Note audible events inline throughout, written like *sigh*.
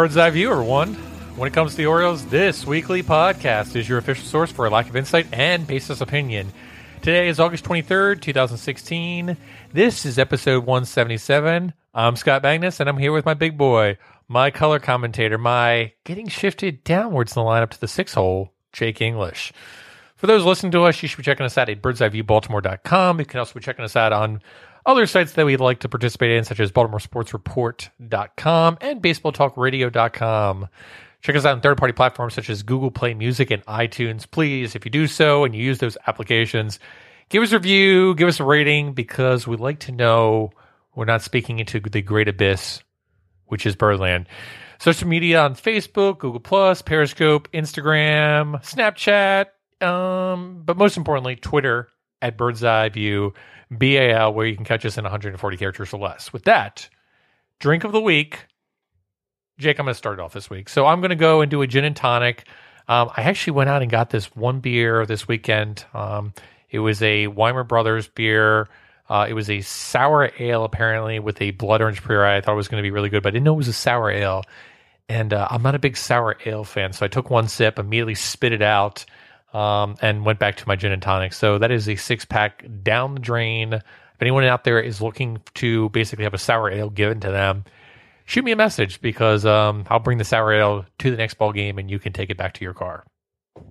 Bird's Eye View, one. When it comes to the Orioles, this weekly podcast is your official source for a lack of insight and baseless opinion. Today is August 23rd, 2016. This is episode 177. I'm Scott Magnus, and I'm here with my big boy, my color commentator, my getting shifted downwards in the lineup to the six hole, Jake English. For those listening to us, you should be checking us out at birdseyeviewbaltimore.com. You can also be checking us out on other sites that we'd like to participate in, such as baltimoresportsreport.com and baseballtalkradio.com. Check us out on third party platforms such as Google Play Music and iTunes. Please, if you do so and you use those applications, give us a review, give us a rating, because we'd like to know we're not speaking into the great abyss, which is Birdland. Social media on Facebook, Google Plus, Periscope, Instagram, Snapchat, um, but most importantly, Twitter at Bird's Eye View, BAL, where you can catch us in 140 characters or less. With that, drink of the week. Jake, I'm going to start off this week. So I'm going to go and do a gin and tonic. Um, I actually went out and got this one beer this weekend. Um, it was a Weimer Brothers beer. Uh, it was a sour ale, apparently, with a blood orange puree. I thought it was going to be really good, but I didn't know it was a sour ale. And uh, I'm not a big sour ale fan, so I took one sip, immediately spit it out, um, and went back to my gin and tonic. So that is a six pack down the drain. If anyone out there is looking to basically have a sour ale given to them, shoot me a message because um, I'll bring the sour ale to the next ball game and you can take it back to your car. How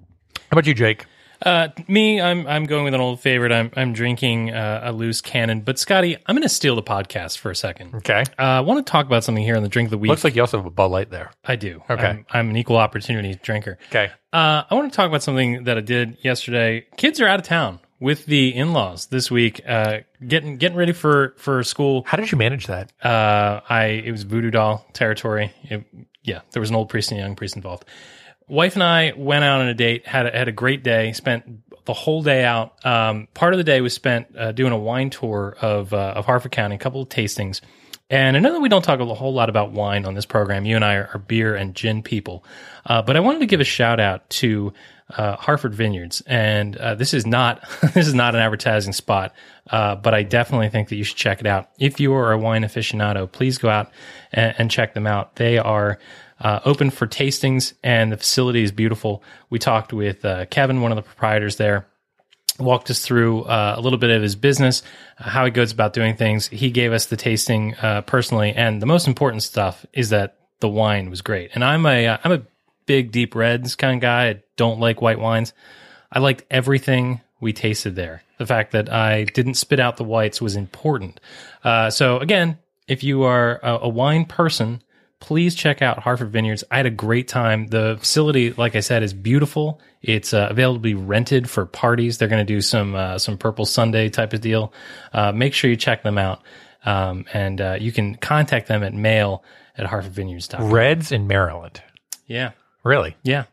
about you, Jake? Uh, me, I'm I'm going with an old favorite. I'm I'm drinking uh, a loose cannon. But Scotty, I'm going to steal the podcast for a second. Okay. Uh, I want to talk about something here on the drink of the week. Looks like you also have a Bud Light there. I do. Okay. I'm, I'm an equal opportunity drinker. Okay. Uh, I want to talk about something that I did yesterday. Kids are out of town with the in-laws this week, uh, getting getting ready for for school. How did you manage that? Uh, I it was voodoo doll territory. It, yeah, there was an old priest and a young priest involved. Wife and I went out on a date. had a, had a great day. Spent the whole day out. Um, part of the day was spent uh, doing a wine tour of uh, of Harford County, a couple of tastings. And I know that we don't talk a whole lot about wine on this program. You and I are, are beer and gin people, uh, but I wanted to give a shout out to uh, Harford Vineyards. And uh, this is not *laughs* this is not an advertising spot, uh, but I definitely think that you should check it out. If you are a wine aficionado, please go out and, and check them out. They are uh, open for tastings, and the facility is beautiful. We talked with uh, Kevin, one of the proprietors there walked us through uh, a little bit of his business, uh, how he goes about doing things. He gave us the tasting uh, personally, and the most important stuff is that the wine was great. And I'm a uh, I'm a big deep reds kind of guy. I don't like white wines. I liked everything we tasted there. The fact that I didn't spit out the whites was important. Uh, so again, if you are a, a wine person, please check out Harford Vineyards. I had a great time. The facility, like I said, is beautiful. It's uh, available to be rented for parties. They're going to do some uh, some Purple Sunday type of deal. Uh, make sure you check them out, um, and uh, you can contact them at mail at harfordvineyards.com. Reds in Maryland. Yeah, Really? yeah.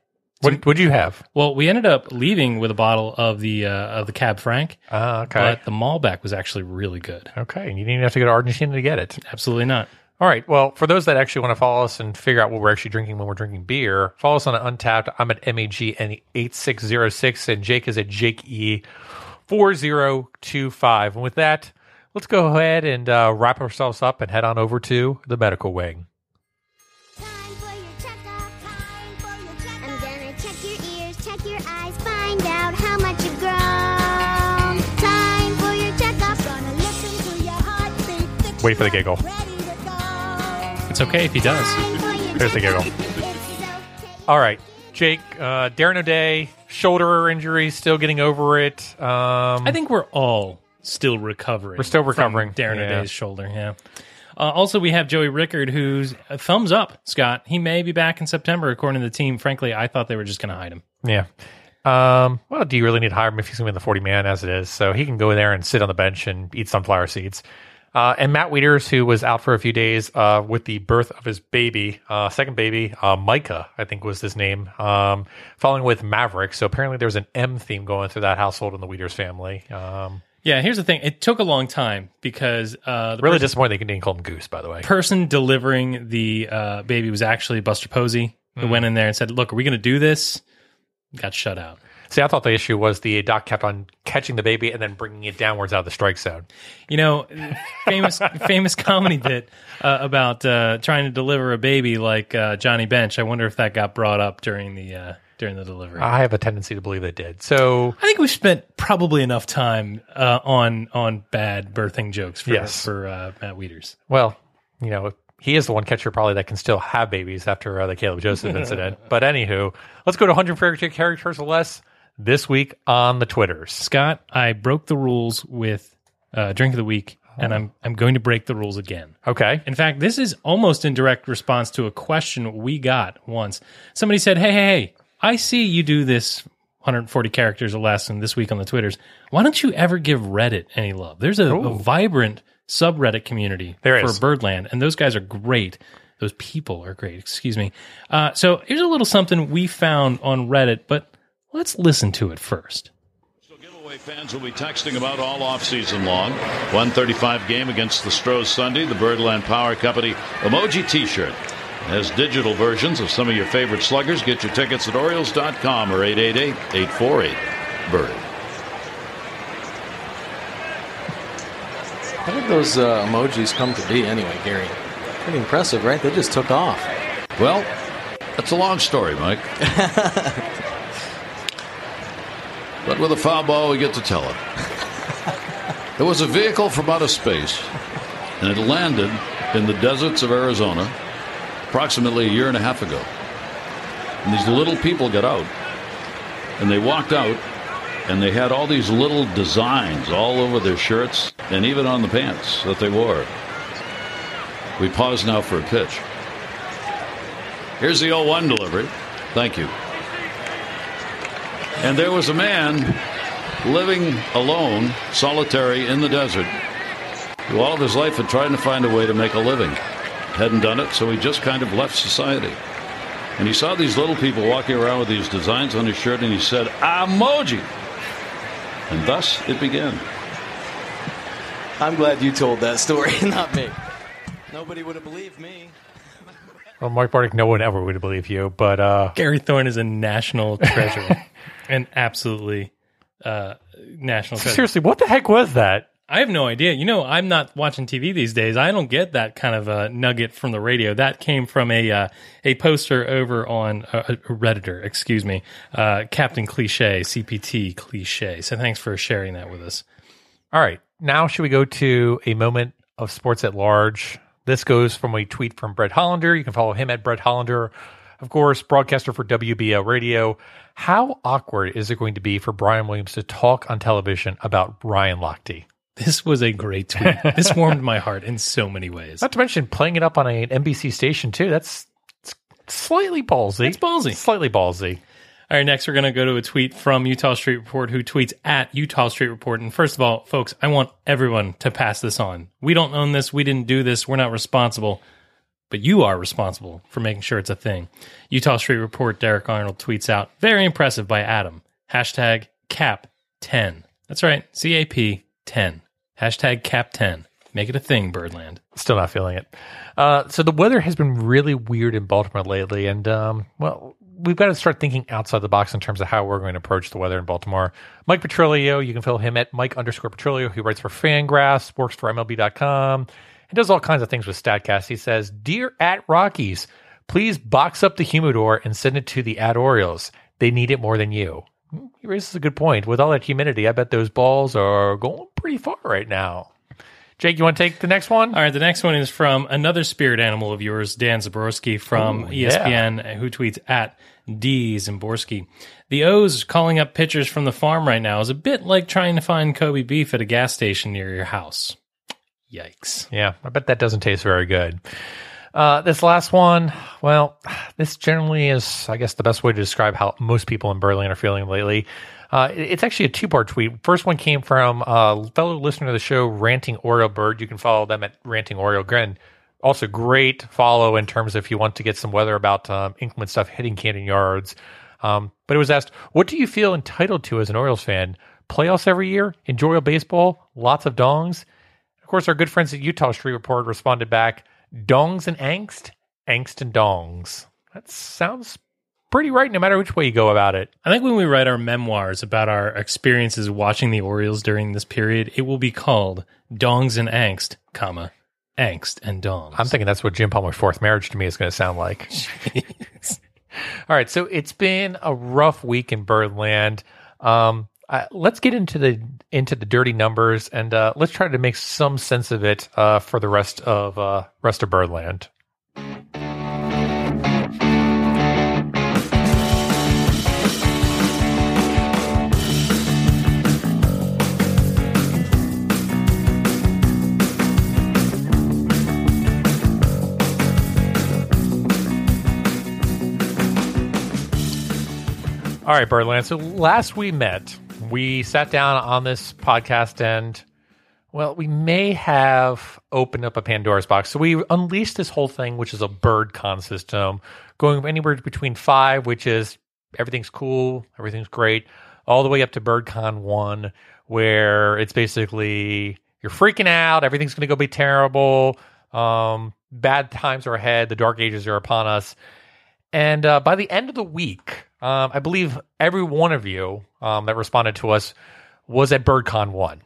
What would you have? Well, we ended up leaving with a bottle of the uh, of the Cab Franc, Ah, okay. but the Malbec was actually really good. okay. And you didn't even have to go to Argentina to get it. Absolutely not. All right. Well, for those that actually want to follow us and figure out what we're actually drinking when we're drinking beer, follow us on Untappd. I'm at MAGN8606, and Jake is at Jake E4025. And with that, let's go ahead and uh, wrap ourselves up and head on over to the medical wing. Time for your checkup. Time for your checkup. I'm gonna check your ears, check your eyes, find out how much you've grown. Time for your checkup. Gonna listen to your heartbeat. Fix Wait for the giggle. It's okay if he does. Time for your Here's the giggle. All right. Jake, uh, Darren O'Day, shoulder injury, still getting over it. Um, I think we're all still recovering. We're still from recovering. Darren Yeah. O'Day's shoulder. Yeah. Uh, also, we have Joey Rickard, who's a thumbs up. Scott, he may be back in September, according to the team. Frankly, I thought they were just going to hide him. Yeah. Um, well, do you really need to hire him if he's going to be in the 40 man as it is? So he can go there and sit on the bench and eat sunflower seeds. Uh, and Matt Wieters, who was out for a few days uh, with the birth of his baby, uh, second baby, uh, Micah, I think was his name, um, following with Maverick. So apparently there's an M theme going through that household in the Wieters family. Um, Yeah, here's the thing. It took a long time because uh, the really person, disappointed they didn't call him Goose, by the way. person delivering the uh, baby was actually Buster Posey, who went in there and said, "Look, are we going to do this?" Got shut out. See, I thought the issue was the doc kept on catching the baby and then bringing it downwards out of the strike zone. You know, famous *laughs* famous comedy bit uh, about uh, trying to deliver a baby like uh, Johnny Bench. I wonder if that got brought up during the uh, during the delivery. I have a tendency to believe it did. So I think we've spent probably enough time uh, on on bad birthing jokes for Yes. for uh, Matt Wieters. Well, you know, he is the one catcher probably that can still have babies after uh, the Caleb Joseph incident. *laughs* But anywho, let's go to 140 characters or less this week on the Twitters. Scott, I broke the rules with uh, drink of the week, and I'm I'm going to break the rules again. Okay. In fact, this is almost in direct response to a question we got once. Somebody said, "Hey, hey, hey! I see you do this 140 characters or less, and this week on the Twitters. Why don't you ever give Reddit any love? There's a, a vibrant subreddit community There for is. Birdland, and those guys are great. Those people are great. Excuse me. Uh, so here's a little something we found on Reddit, but let's listen to it first. Giveaway fans will be texting about all offseason long. 135 game against the Stros Sunday. The Birdland Power Company emoji T-shirt has digital versions of some of your favorite sluggers. Get your tickets at Orioles.com or 888-848-BIRD. How did those uh, emojis come to be anyway, Gary? Pretty impressive, right? They just took off. Well, that's a long story, Mike. *laughs* but with a foul ball, we get to tell it. *laughs* It was a vehicle from outer space, and it landed in the deserts of Arizona approximately a year and a half ago. And these little people got out, and they walked out, and they had all these little designs all over their shirts and even on the pants that they wore. We pause now for a pitch. Here's the 0 1 delivery. Thank you. And there was a man living alone, solitary in the desert, who all of his life had tried to find a way to make a living. Hadn't done it, so he just kind of left society. And he saw these little people walking around with these designs on his shirt, and he said, Emoji! And thus it began. I'm glad you told that story, *laughs* not me. Nobody would have believed me. Well, Mark Bordick, no one ever would believe you, but uh, Gary Thorne is a national treasure, *laughs* and absolutely uh, national treasure. seriously, what the heck was that? I have no idea. You know, I'm not watching TV these days. I don't get that kind of a nugget from the radio. That came from a uh, a poster over on uh, a redditor, excuse me, uh, Captain Cliche, CPT Cliche. So thanks for sharing that with us. All right. Now, should we go to a moment of sports at large? This goes from a tweet from Brett Hollander. You can follow him at Brett Hollander, of course, broadcaster for WBAL Radio. How awkward is it going to be for Brian Williams to talk on television about Ryan Lochte? This was a great tweet. this *laughs* warmed my heart in so many ways. Not to mention playing it up on an NBC station too. That's it's slightly ballsy. It's ballsy. Slightly ballsy. All right, next we're going to go to a tweet from Eutaw Street Report, who tweets at Eutaw Street Report. And first of all, folks, I want everyone to pass this on. We don't own this. We didn't do this. We're not responsible. But you are responsible for making sure it's a thing. Eutaw Street Report, Derek Arnold tweets out, very impressive by Adam. Hashtag cap 10. That's right, CAP 10. Hashtag cap 10. Make it a thing, Birdland. Still not feeling it. Uh, so the weather has been really weird in Baltimore lately, and um, well, we've got to start thinking outside the box in terms of how we're going to approach the weather in Baltimore. Mike Petriello, you can follow him at Mike underscore Petriello. He writes for Fangraphs, works for MLB.com, and does all kinds of things with Statcast. He says, "Dear at Rockies, please box up the humidor and send it to the at Orioles. They need it more than you." He raises a good point. With all that humidity, I bet those balls are going pretty far right now. Jake, you want to take the next one? All right, the next one is from another spirit animal of yours, Dan Szymborski from Ooh, ESPN, who tweets at D Szymborski. The O's calling up pitchers from the farm right now is a bit like trying to find Kobe beef at a gas station near your house. Yikes. Yeah, I bet that doesn't taste very good. Uh, this last one, well, this generally is, I guess, the best way to describe how most people in Berlin are feeling lately. Uh, it's actually a two part tweet. First one came from a fellow listener to the show, Ranting Oreo Bird. You can follow them at Ranting Oreo. Again, also great follow in terms of if you want to get some weather about um, inclement stuff hitting Camden Yards. Um, but it was asked, what do you feel entitled to as an Orioles fan? Playoffs every year? Enjoy baseball? Lots of dongs? Of course, our good friends at Eutaw Street Report responded back, dongs and angst, angst and dongs. That sounds pretty right no matter which way you go about it. I think when we write our memoirs about our experiences watching the Orioles during this period, it will be called Dongs and Angst, comma, Angst and Dongs. I'm thinking that's what Jim Palmer's fourth marriage to me is going to sound like. *laughs* All right, so it's been a rough week in Birdland. Um, uh, let's get into the into the dirty numbers and uh, let's try to make some sense of it uh, for the rest of uh, rest of Birdland. All right, Birdland. So last we met, we sat down on this podcast and, well, we may have opened up a Pandora's box. So we unleashed this whole thing, which is a bird con system, going anywhere between five, which is everything's cool, everything's great, all the way up to BirdCon one, where it's basically you're freaking out, everything's going to go be terrible, um, bad times are ahead, the dark ages are upon us. And uh, by the end of the week, um, I believe every one of you um, that responded to us was at BirdCon 1.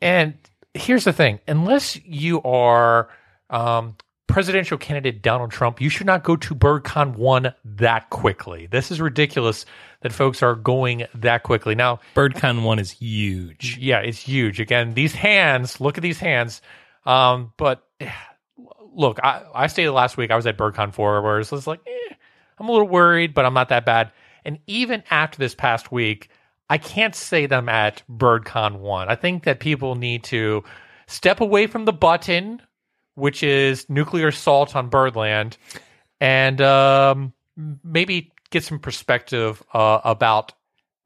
and here's the thing unless you are um, presidential candidate Donald Trump, you should not go to BirdCon 1 that quickly. This is ridiculous that folks are going that quickly. Now, BirdCon 1 is huge. yeah, it's huge. Again, these hands, look at these hands. Um, but *sighs* look, I, I stated last week I was at BirdCon 4, where it's like, eh, I'm a little worried, but I'm not that bad. And even after this past week, I can't say that I'm at BirdCon 1. I think that people need to step away from the button, which is nuclear assault on Birdland, and um, maybe get some perspective uh, about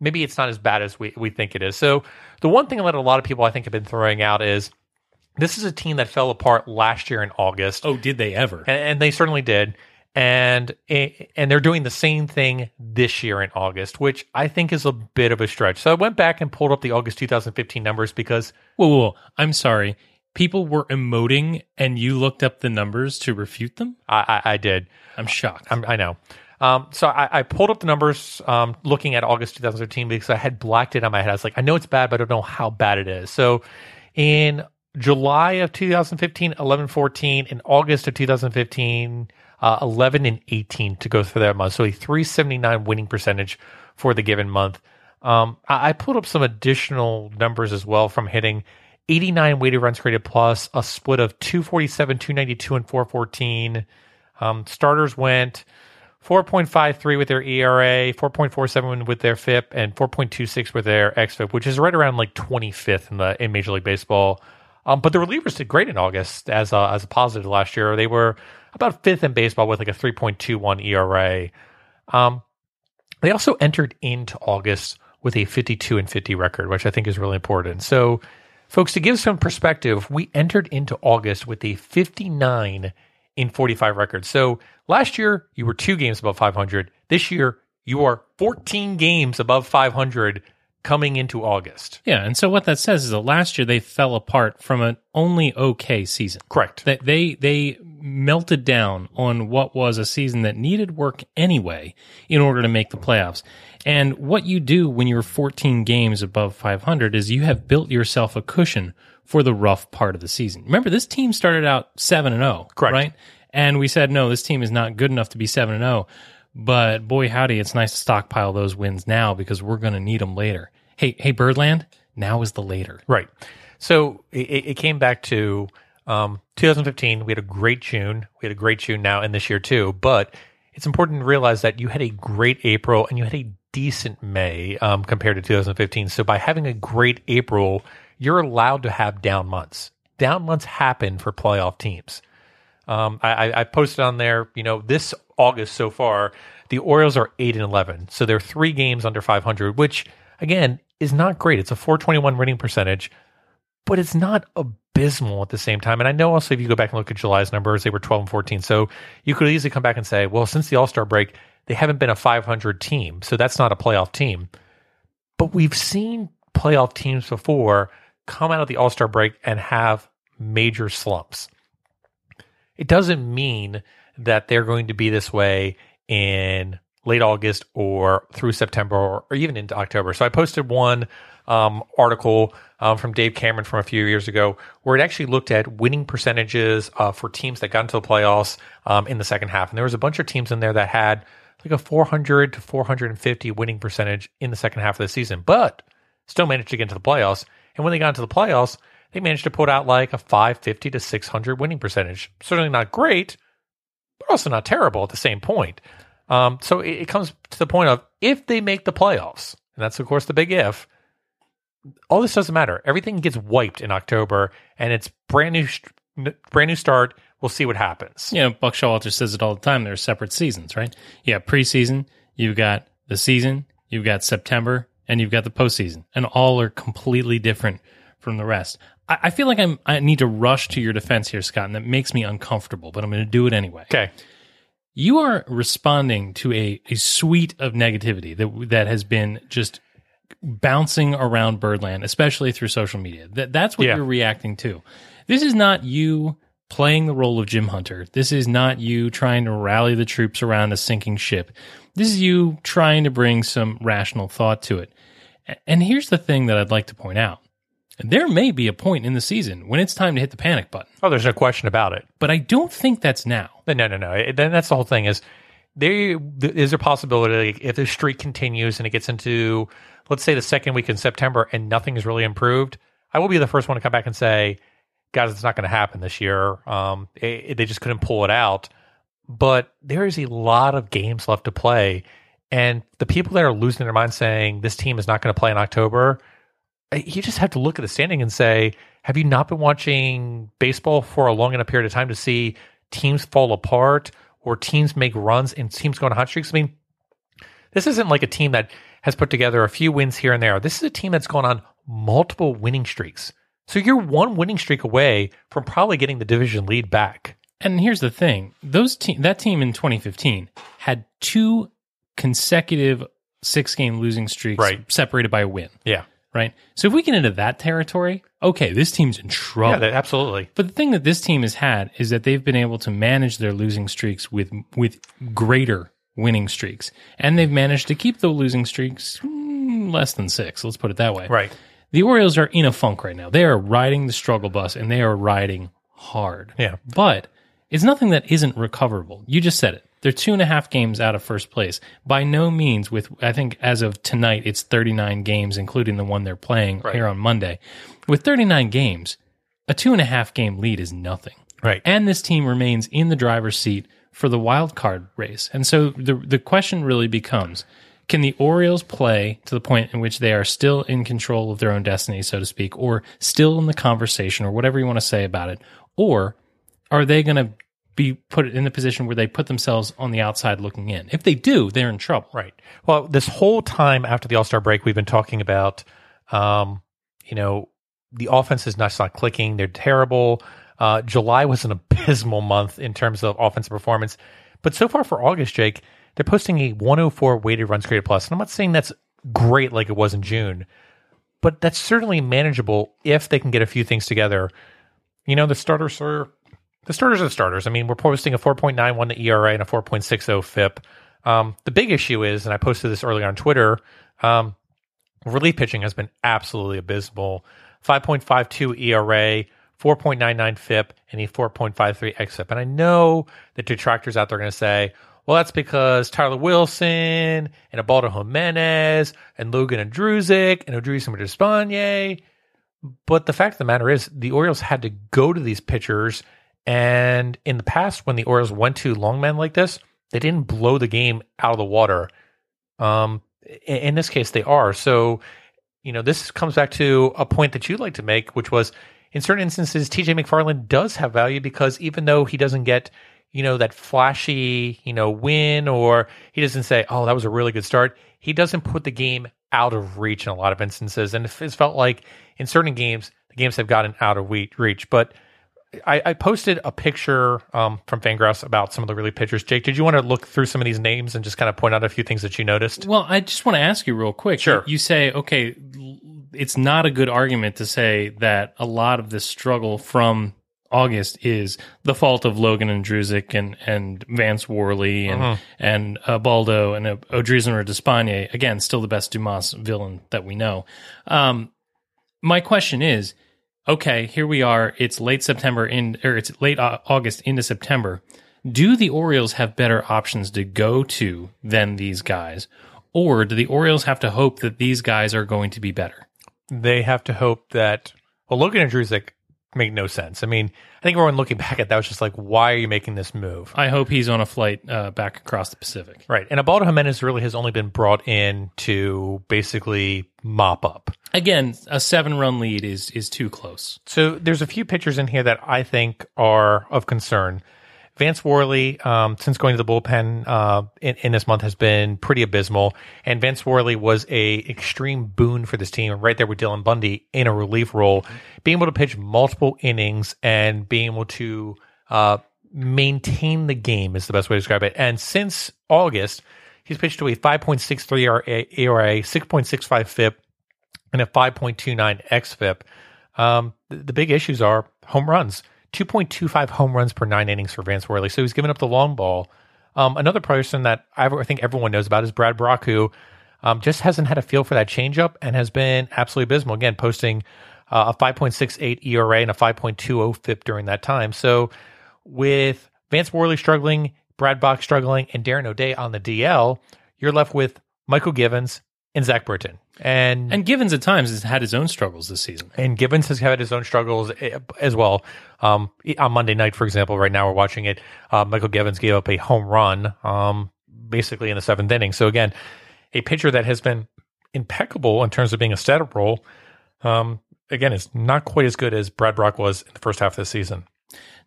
maybe it's not as bad as we, we think it is. So the one thing that a lot of people I think have been throwing out is this is a team that fell apart last year in August, Oh, did they ever? and, and they certainly did. And and they're doing the same thing this year in August, which I think is a bit of a stretch. So I went back and pulled up the August 2015 numbers because Whoa, whoa, whoa. I'm sorry. People were emoting and you looked up the numbers to refute them? I, I, I did. I'm shocked. I'm, I know. Um, so I, I pulled up the numbers um, looking at August 2013 because I had blacked it on my head. I was like, I know it's bad, but I don't know how bad it is. So in July of 2015, 11 14, in August of 2015, uh, 11 and 18 to go through that month. So a 379 winning percentage for the given month. Um, I, I pulled up some additional numbers as well from hitting 89 weighted runs created plus, a split of 247, 292, and 414. Um, starters went 4.53 with their ERA, 4.47 with their FIP, and 4.26 with their XFIP, which is right around like 25th in the in Major League Baseball. Um, but the relievers did great in August as a, as a positive last year. They were about fifth in baseball with like a 3.21 ERA. Um, they also entered into August with a 52 and 50 record, which I think is really important. So, folks, to give some perspective, we entered into August with a 59 in 45 record. So last year you were two games above 500. This year you are 14 games above 500 coming into August. yeah, and so what that says is that last year they fell apart from an only okay season. Correct. That they they melted down on what was a season that needed work anyway in order to make the playoffs. And what you do when you're 14 games above 500 is you have built yourself a cushion for the rough part of the season. Remember, this team started out 7 and 0, Correct. right? And we said, no, this team is not good enough to be 7 and 0. But boy, howdy, it's nice to stockpile those wins now because we're going to need them later. Hey, hey, Birdland, now is the later. Right. So it, it came back to um, 2015. We had a great June. We had a great June now and this year too. But it's important to realize that you had a great April and you had a decent May um, compared to 2015. So by having a great April, you're allowed to have down months. down months happen for playoff teams. Um, I, I, posted on there, you know, this August so far, the Orioles are eight and eleven, so they're three games under five hundred, which again is not great. It's a four twenty one winning percentage, but it's not abysmal at the same time. And I know also if you go back and look at July's numbers, they were twelve and fourteen, so you could easily come back and say, well, since the All Star break, they haven't been a five hundred team, so that's not a playoff team. But we've seen playoff teams before come out of the All Star break and have major slumps. It doesn't mean that they're going to be this way in late August or through September or, or even into October. So I posted one um, article um, from Dave Cameron from a few years ago where it actually looked at winning percentages uh, for teams that got into the playoffs um, in the second half. And there was a bunch of teams in there that had like a 400 to 450 winning percentage in the second half of the season, but still managed to get into the playoffs. And when they got into the playoffs, they managed to put out like a 550 to 600 winning percentage. Certainly not great, but also not terrible at the same point. Um, so it, it comes to the point of if they make the playoffs, and that's of course the big if, all this doesn't matter. Everything gets wiped in October, and it's brand new, brand new start. We'll see what happens. You know, Buck Showalter says it all the time. There are separate seasons, right? You have preseason, you've got the season, you've got September, and you've got the postseason, and all are completely different from the rest. I, I feel like I'm I need to rush to your defense here, Scott, and that makes me uncomfortable, but I'm going to do it anyway. Okay. You are responding to a, a suite of negativity that that has been just bouncing around Birdland, especially through social media. That that's what Yeah. you're reacting to. This is not you playing the role of Jim Hunter. This is not you trying to rally the troops around a sinking ship. This is you trying to bring some rational thought to it. And here's the thing that I'd like to point out. There may be a point in the season when it's time to hit the panic button, Oh, there's no question about it. but I don't think that's now. No, no, no. Then that's the whole thing. Is there th- is a possibility if the streak continues and it gets into, let's say, the second week in September and nothing is really improved? I will be the first one to come back and say, guys, it's not going to happen this year. Um, it, it- they just couldn't pull it out. But there is a lot of games left to play, and the people that are losing their mind saying this team is not going to play in October, uh, you just have to look at the standing and say, have you not been watching baseball for a long enough period of time to see teams fall apart or teams make runs and teams go on hot streaks? I mean, this isn't like a team that has put together a few wins here and there. This is a team that's gone on multiple winning streaks. So you're one winning streak away from probably getting the division lead back. And here's the thing: those te- that team in 2015 had two consecutive six-game losing streaks, Right. separated by a win. Yeah. Right. So if we get into that territory, okay, this team's in trouble. Yeah, absolutely. but the thing that this team has had is that they've been able to manage their losing streaks with with greater winning streaks, and they've managed to keep the losing streaks mm, less than six. Let's put it that way. Right. The Orioles are in a funk right now. They are riding the struggle bus, and they are riding hard. Yeah. But it's nothing that isn't recoverable. You just said it. They're two and a half games out of first place. By no means, with I think as of tonight, it's 39 games, including the one they're playing here on Monday. With 39 games, a two and a half game lead is nothing. Right. And this team remains in the driver's seat for the wild card race. And so the the question really becomes can the Orioles play to the point in which they are still in control of their own destiny, so to speak, or still in the conversation, or whatever you want to say about it? Or are they going to be put in the position where they put themselves on the outside looking in? If they do, they're in trouble. Right. Well, this whole time after the All Star break, we've been talking about, um, you know, the offense is not, not clicking. They're terrible. Uh, July was an *laughs* abysmal month in terms of offensive performance. But so far for August, Jake, they're posting a 104 weighted runs created plus. And I'm not saying that's great like it was in June, but that's certainly manageable if they can get a few things together. You know, the starters are the starters are the starters. I mean, we're posting a 4.91 ERA and a 4.60 FIP. Um, the big issue is, and I posted this earlier on Twitter, um, relief pitching has been absolutely abysmal. 5.52 ERA, 4.99 FIP, and a 4.53 XFIP. And I know the detractors out there are going to say, well, that's because Tyler Wilson and Ubaldo Jimenez and Logan Ondrusek and Odrisamer Despaigne. But the fact of the matter is, the Orioles had to go to these pitchers. And in the past, when the Orioles went to long men like this, they didn't blow the game out of the water. Um, in, in this case, they are. So, you know, this comes back to a point that you'd like to make, which was in certain instances, TJ McFarland does have value because even though he doesn't get, you know, that flashy, you know, win or he doesn't say, oh, that was a really good start, he doesn't put the game out of reach in a lot of instances. And it's felt like in certain games, the games have gotten out of reach. But I, I posted a picture um, from Fangraphs about some of the really pitchers. Jake, did you want to look through some of these names and just kind of point out a few things that you noticed? Well, I just want to ask you real quick. Sure. You say, okay, it's not a good argument to say that a lot of this struggle from August is the fault of Logan Ondrusek and, and Vance Worley and and uh, Baldo and uh, Odrisamer Despaigne. Again, still the best Dumas villain that we know. Um, my question is, okay, here we are. It's late September in, or it's late August into September. Do the Orioles have better options to go to than these guys, or do the Orioles have to hope that these guys are going to be better? They have to hope that, well, Logan Ondrusek make no sense. I mean, I think everyone looking back at that was just like, why are you making this move? I hope he's on a flight uh, back across the Pacific. Right. And Ubaldo Jimenez really has only been brought in to basically mop up. Again, a seven-run lead is is too close. So there's a few pitchers in here that I think are of concern. Vance Worley, um, since going to the bullpen uh, in, in this month, has been pretty abysmal. And Vance Worley was a extreme boon for this team, right there with Dylan Bundy in a relief role, being able to pitch multiple innings and being able to uh, maintain the game is the best way to describe it. And since August, he's pitched to a 5.63 ERA, 6.65 FIP, and a 5.29 xFIP. Um, the, the big issues are home runs. 2.25 home runs per nine innings for Vance Worley. So he's giving up the long ball. Um, another person that I, I think everyone knows about is Brad Brach, who um, just hasn't had a feel for that changeup and has been absolutely abysmal. Again, posting uh, a 5.68 ERA and a 5.20 FIP during that time. So with Vance Worley struggling, Brad Brach struggling, and Darren O'Day on the DL, you're left with Mychal Givens and Zach Britton. And And Givens at times has had his own struggles this season. and Givens has had his own struggles eh, as well. Um, on Monday night, for example, right now we're watching it. Uh, Mychal Givens gave up a home run, um, basically in the seventh inning. So again, a pitcher that has been impeccable in terms of being a static role. Um, again, is not quite as good as Brad Brach was in the first half of the season.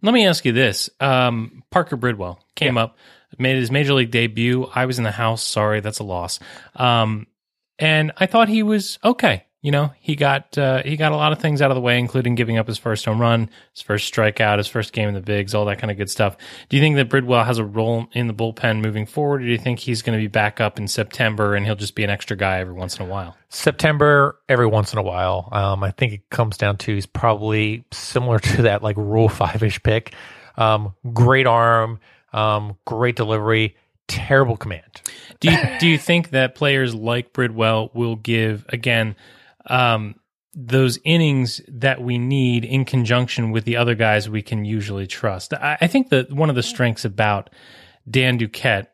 Let me ask you this: um, Parker Bridwell came up, made his major league debut. I was in the house. Sorry, that's a loss. Um, and I thought he was okay. You know, he got uh, he got a lot of things out of the way, including giving up his first home run, his first strikeout, his first game in the bigs, all that kind of good stuff. Do you think that Bridwell has a role in the bullpen moving forward, or do you think he's going to be back up in September and he'll just be an extra guy every once in a while? September every once in a while. Um, I think it comes down to he's probably similar *laughs* to that like Rule Five ish pick. Um, great arm, um, great delivery, terrible command. Do you do you think that players like Bridwell will give again um, those innings that we need in conjunction with the other guys we can usually trust? I, I think that one of the strengths about Dan Duquette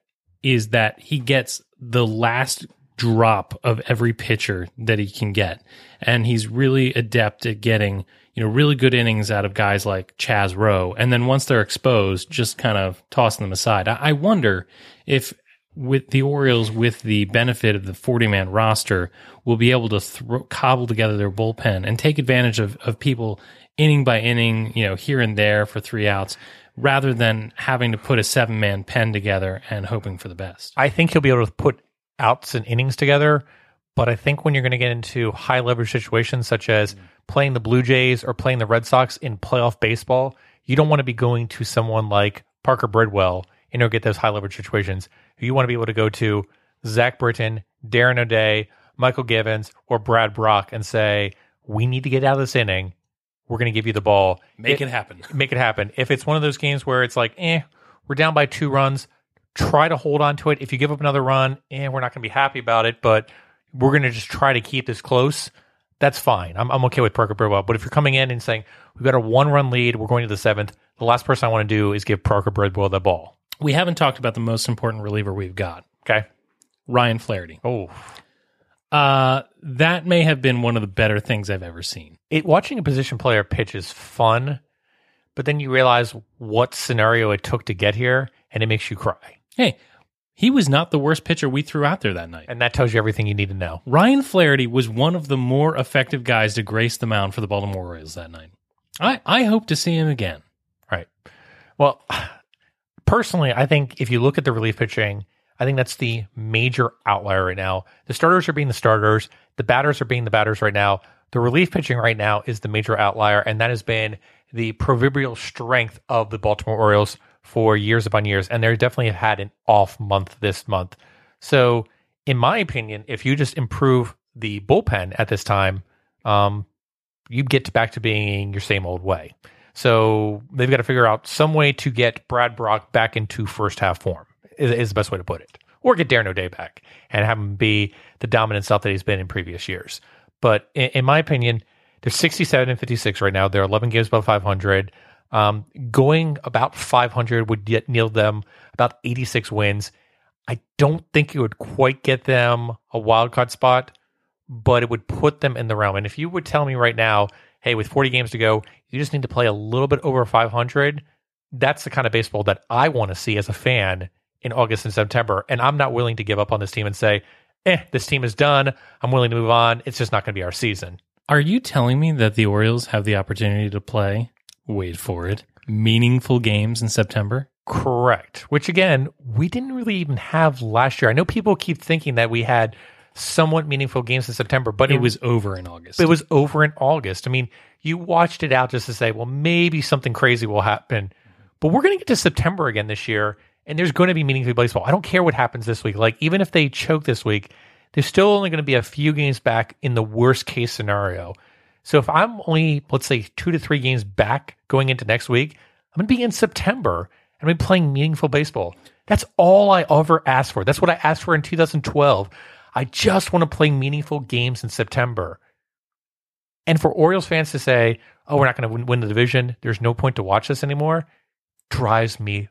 is that he gets the last drop of every pitcher that he can get, and he's really adept at getting you know really good innings out of guys like Chaz Roe, and then once they're exposed, just kind of tossing them aside. I, I wonder if with the Orioles, with the benefit of the 40 man roster, will be able to throw, cobble together their bullpen and take advantage of, of people inning by inning, you know, here and there for three outs, rather than having to put a seven man pen together and hoping for the best. I think he'll be able to put outs and innings together. But I think when you're going to get into high leverage situations such as mm. playing the Blue Jays or playing the Red Sox in playoff baseball, you don't want to be going to someone like Parker Bridwell in order to get those high leverage situations. You want to be able to go to Zach Britton, Darren O'Day, Mychal Givens, or Brad Brach and say, we need to get out of this inning. We're going to give you the ball. Make it happen. *laughs* Make it happen. If it's one of those games where it's like, eh, we're down by two runs, try to hold on to it. If you give up another run, eh, we're not going to be happy about it, but we're going to just try to keep this close. That's fine. I'm, I'm okay with Parker Bridwell. But if you're coming in and saying, we've got a one run lead, we're going to the seventh, the last person I want to do is give Parker Bridwell the ball. We haven't talked about the most important reliever we've got, Okay. Ryan Flaherty. Oh, Uh, that may have been one of the better things I've ever seen. it, watching a position player pitch is fun, but then you realize what scenario it took to get here, and it makes you cry. Hey, he was not the worst pitcher we threw out there that night. And that tells you everything you need to know. Ryan Flaherty was one of the more effective guys to grace the mound for the Baltimore Orioles that night. I, I hope to see him again. Right. Well, personally, I think if you look at the relief pitching, I think that's the major outlier right now. The starters are being the starters, the batters are being the batters right now. The relief pitching right now is the major outlier, and that has been the proverbial strength of the Baltimore Orioles for years upon years. And they definitely have had an off month this month. So, in my opinion, if you just improve the bullpen at this time, um, you get back to being your same old way. So they've got to figure out some way to get Brad Brach back into first half form. Is, is the best way to put it, or get Darren O'Day back and have him be the dominant self that he's been in previous years. But in, in my opinion, they're 67 and 56 right now. They're 11 games above 500. Um, going about 500 would get kneel them about 86 wins. I don't think it would quite get them a wild card spot, but it would put them in the realm. And if you would tell me right now, hey, with 40 games to go, you just need to play a little bit over 500, that's the kind of baseball that I want to see as a fan in August and September. And I'm not willing to give up on this team and say, eh, this team is done. I'm willing to move on. It's just not going to be our season. Are you telling me that the Orioles have the opportunity to play, wait for it, meaningful games in September? Correct. Which again, we didn't really even have last year. I know people keep thinking that we had somewhat meaningful games in September, but It was over in August. it was over in August. I mean, you watched it out just to say, well, maybe something crazy will happen. But we're going to get to September again this year, and there's going to be meaningful baseball. I don't care what happens this week. Like, even if they choke this week, there's still only going to be a few games back in the worst case scenario. So if I'm only, let's say, two to three games back going into next week, I'm going to be in September and I'm playing meaningful baseball. That's all I ever asked for. That's what I asked for in 2012. I just want to play meaningful games in September. And for Orioles fans to say, oh, we're not going to win, the division, there's no point to watch this anymore, drives me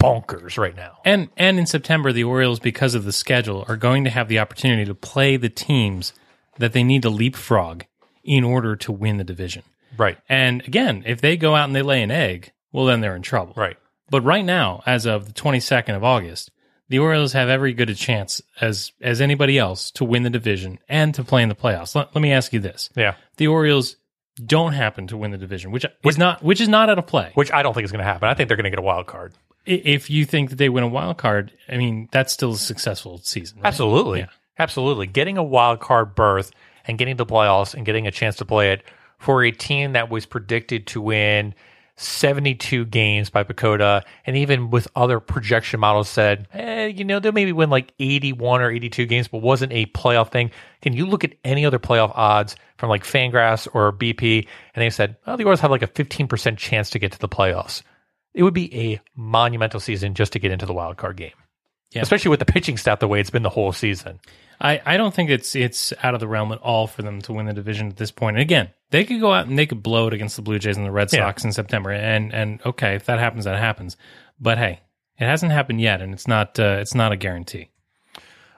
bonkers right now. And and in September, the Orioles, because of the schedule, are going to have the opportunity to play the teams that they need to leapfrog in order to win the division. Right. And again, if they go out and they lay an egg, well, then they're in trouble. Right. But right now, as of the 22nd of August, the Orioles have every good a chance as as anybody else to win the division and to play in the playoffs. Let, let me ask you this: Yeah. the Orioles don't happen to win the division, which is not which is not out of play. Which I don't think is going to happen. I think they're going to get a wild card. If you think that they win a wild card, I mean that's still a successful season. right? Absolutely. Yeah. Absolutely. Getting a wild card berth and getting the playoffs and getting a chance to play it for a team that was predicted to win 72 games by PECOTA, and even with other projection models said, eh, you know, they'll maybe win like 81 or 82 games, but wasn't a playoff thing. Can you look at any other playoff odds from like Fangraphs or BP, and they said, oh, the Orioles have like a 15% chance to get to the playoffs. It would be a monumental season just to get into the wild card game. Yeah. Especially with the pitching staff the way it's been the whole season. I, I don't think it's it's out of the realm at all for them to win the division at this point. And again, they could go out and they could blow it against the Blue Jays and the Red Yeah. Sox in September. And and okay, if that happens, that happens. But hey, it hasn't happened yet, and it's not uh, it's not a guarantee.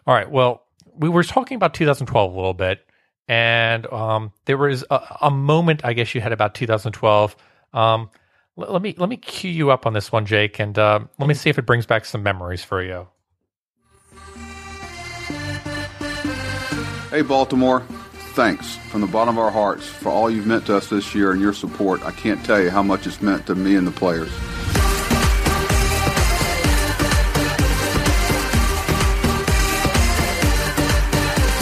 All right. Well, we were talking about 2012 a little bit, and um, there was a, a moment I guess you had about 2012. Um, l- let me let me cue you up on this one, Jake, and uh, let me see if it brings back some memories for you. Hey, Baltimore. Thanks from the bottom of our hearts for all you've meant to us this year and your support. I can't tell you how much it's meant to me and the players.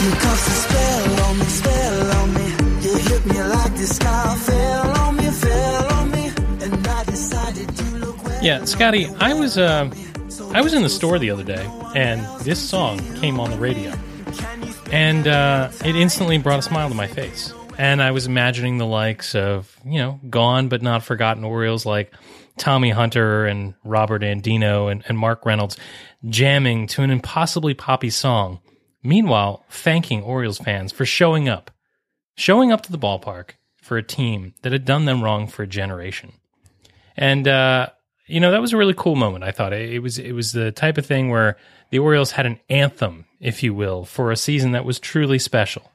You cast a spell on me, spell on me. You hit me like the sky fell on me, fell on me. And I decided to look where Yeah, Scotty, I was uh, I was in the store the other day, and this song came on the radio, and uh, it instantly brought a smile to my face. And I was imagining the likes of you know gone but not forgotten Orioles like Tommy Hunter and Robert Andino and, and Mark Reynolds jamming to an impossibly poppy song. Meanwhile, thanking Orioles fans for showing up, showing up to the ballpark for a team that had done them wrong for a generation. And uh, you know that was a really cool moment. I thought it, it was it was the type of thing where the Orioles had an anthem, if you will, for a season that was truly special.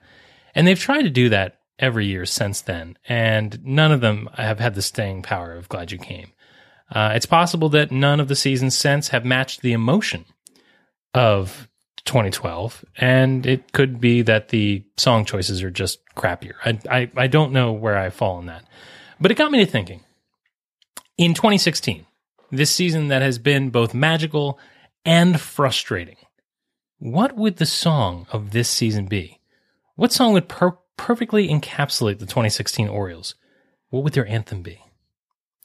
And they've tried to do that every year since then, and none of them have had the staying power of "Glad You Came." Uh, it's possible that none of the seasons since have matched the emotion of 2012, and it could be that the song choices are just crappier. I I, I don't know where I fall on that. But it got me to thinking. In 2016, this season that has been both magical and frustrating, what would the song of this season be? What song would per- perfectly encapsulate the 2016 Orioles? What would their anthem be?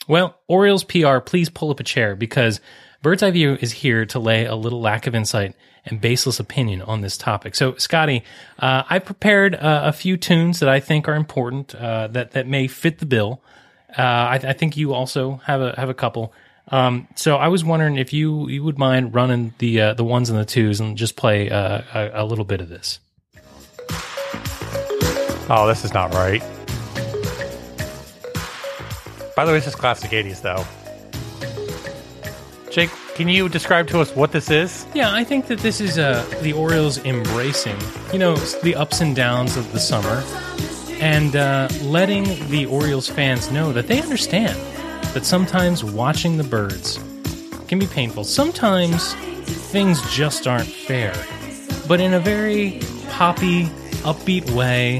Well, Orioles PR, please pull up a chair because Bird's Eye View is here to lay a little lack of insight and baseless opinion on this topic. So, Scotty, uh, I prepared uh, a few tunes that I think are important uh, that that may fit the bill. Uh, I, I think you also have a have a couple. Um, so I was wondering if you you would mind running the uh, the ones and the twos and just play uh, a, a little bit of this. Oh, this is not right. By the way, this is classic 80s, though. Jake, can you describe to us what this is? Yeah, I think that this is uh, the Orioles embracing, you know, the ups and downs of the summer, and uh, letting the Orioles fans know that they understand that sometimes watching the birds can be painful. Sometimes things just aren't fair, but in a very poppy, upbeat way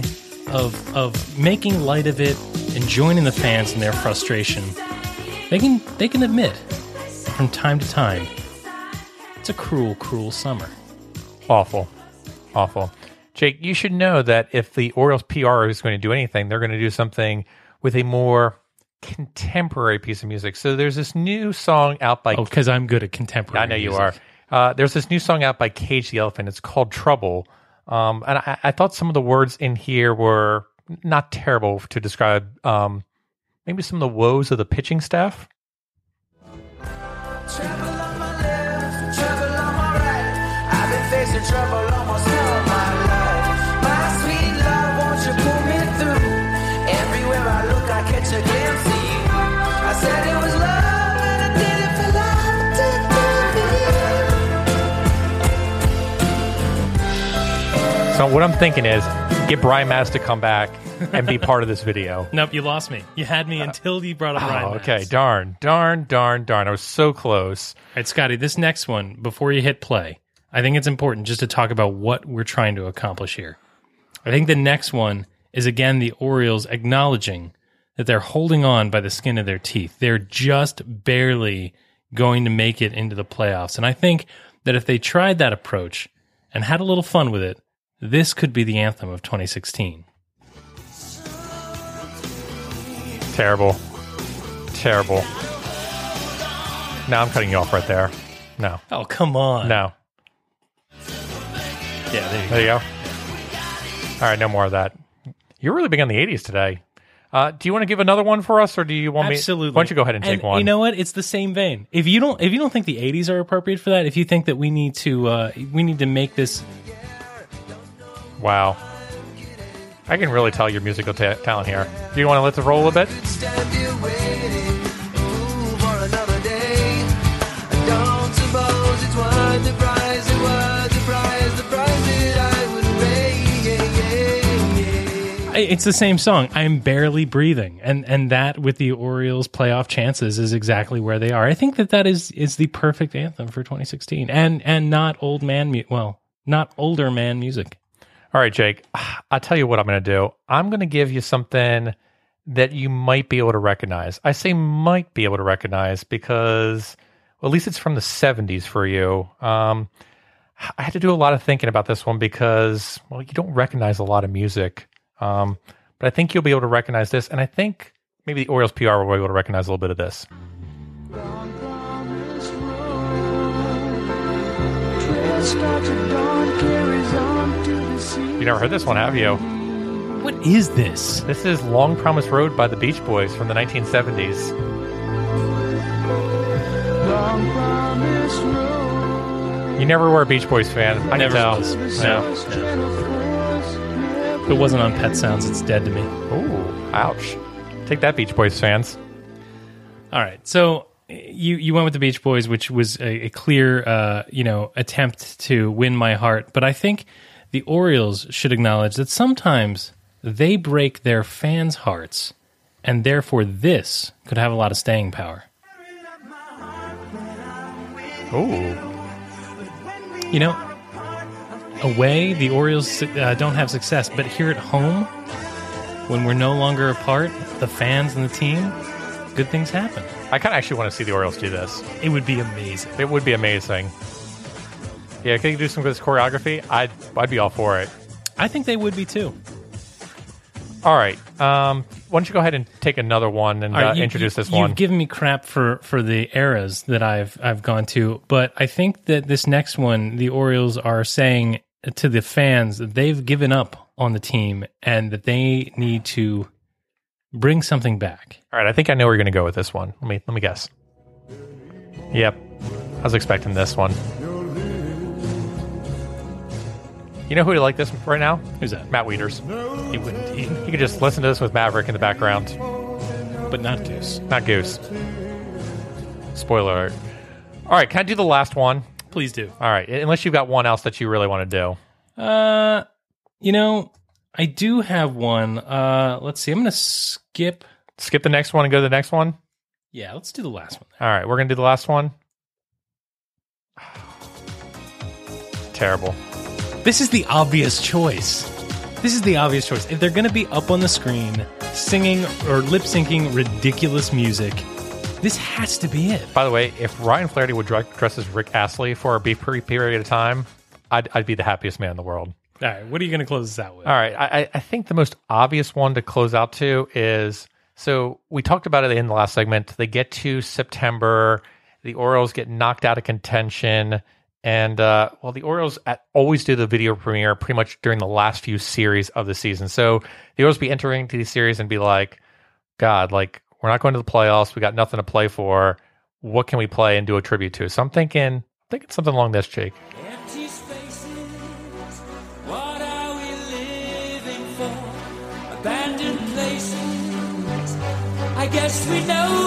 of of making light of it and joining the fans in their frustration, they can they can admit from time to time it's a cruel, cruel summer. Awful. Awful. Jake, you should know that if the Orioles PR is going to do anything, they're going to do something with a more contemporary piece of music. So there's this new song out by Oh, because I'm good at contemporary. I know you are. Uh, there's this new song out by Cage the Elephant. It's called Trouble. Um, and I, I thought some of the words in here were not terrible to describe um, maybe some of the woes of the pitching staff. Trouble on my left, trouble on my right. I've been facing trouble almost all So what I'm thinking is get Brian Matusz to come back and be part of this video. *laughs* Nope, you lost me. You had me uh, until you brought up Ryan. Oh, okay. Darn, darn, darn, darn. I was so close. All right, Scotty, this next one, before you hit play, I think it's important just to talk about what we're trying to accomplish here. I think the next one is again the Orioles acknowledging that they're holding on by the skin of their teeth. They're just barely going to make it into the playoffs. And I think that if they tried that approach and had a little fun with it, this could be the anthem of 2016. Terrible. Terrible. Now I'm cutting you off right there. No. Oh, come on. No. Yeah, there you go. You go. All right, no more of that. You're really big on the 80s today. Uh, do you want to give another one for us, or do you want me? Absolutely. Why don't you go ahead and take one? You know what? It's the same vein. If you don't, if you don't think the '80s are appropriate for that, if you think that we need to, uh, we need to make this. Wow. I can really tell your musical ta- talent here. Do you want to let this roll a bit? The the the It's the same song. I'm barely breathing, and and that with the Orioles' playoff chances is exactly where they are. I think that that is is the perfect anthem for 2016, and and not old man, mu- well, not older man music. All right, Jake. I'll tell you what I'm going to do. I'm going to give you something that you might be able to recognize. I say might be able to recognize because, well, at least it's from the 70s for you. Um, I had to do a lot of thinking about this one because, well, you don't recognize a lot of music. Um, but I think you'll be able to recognize this. And I think maybe the Orioles PR will be able to recognize a little bit of this. You never heard this one, have you? What is this? This is Long Promised Road by the Beach Boys from the 1970s. Long Promised Road. You never were a Beach Boys fan. I can Never tell. was. No. If it wasn't on Pet Sounds, it's dead to me. Ooh, ouch. Take that, Beach Boys fans. All right, so you you went with the Beach Boys, which was a, a clear, uh, you know, attempt to win my heart. But I think the Orioles should acknowledge that sometimes they break their fans' hearts, and therefore this could have a lot of staying power. Oh. You know, away the Orioles uh, don't have success, but here at home, when we're no longer apart, the fans and the team, good things happen. I kind of actually want to see the Orioles do this. It would be amazing. It would be amazing. Yeah, can you do some of this choreography? I'd I'd be all for it. I think they would be too. All right. Um, why don't you go ahead and take another one and All right, uh, you- introduce you- this one? You've given me crap for for the eras that I've I've gone to, but I think that this next one, the Orioles are saying to the fans that they've given up on the team and that they need to bring something back. All right, I think I know where you're going to go with this one. Let me let me guess. Yep, I was expecting this one. You know who would like this right now? Who's that? Matt Wieters. He wouldn't, he, You could just listen to this with Maverick in the background, but not Goose. not Goose. Spoiler alert. All right, can I do the last one? Please do. All right, unless you've got one else that you really want to do. Uh, you know, I do have one. Uh, let's see. I'm going to skip. Skip the next one and go to the next one. Yeah, let's do the last one. All right, we're gonna do the last one. *sighs* Terrible. This is the obvious choice. This is the obvious choice. If they're going to be up on the screen singing or lip syncing ridiculous music, this has to be it. By the way, if Ryan Flaherty would dress as Rick Astley for a brief period of time, I'd, I'd be the happiest man in the world. All right, what are you going to close this out with? All right, I, I- I think the most obvious one to close out to is so we talked about it in the last segment. They get to September, the Orioles get knocked out of contention, and uh, well, the Orioles at, always do the video premiere pretty much during the last few series of the season. So the Orioles be entering these series and be like, God, like we're not going to the playoffs. We got nothing to play for. What can we play and do a tribute to? So I'm thinking, I'm thinking something along this, Jake. Empty spaces. What are we living for? Abandoned places. I guess we know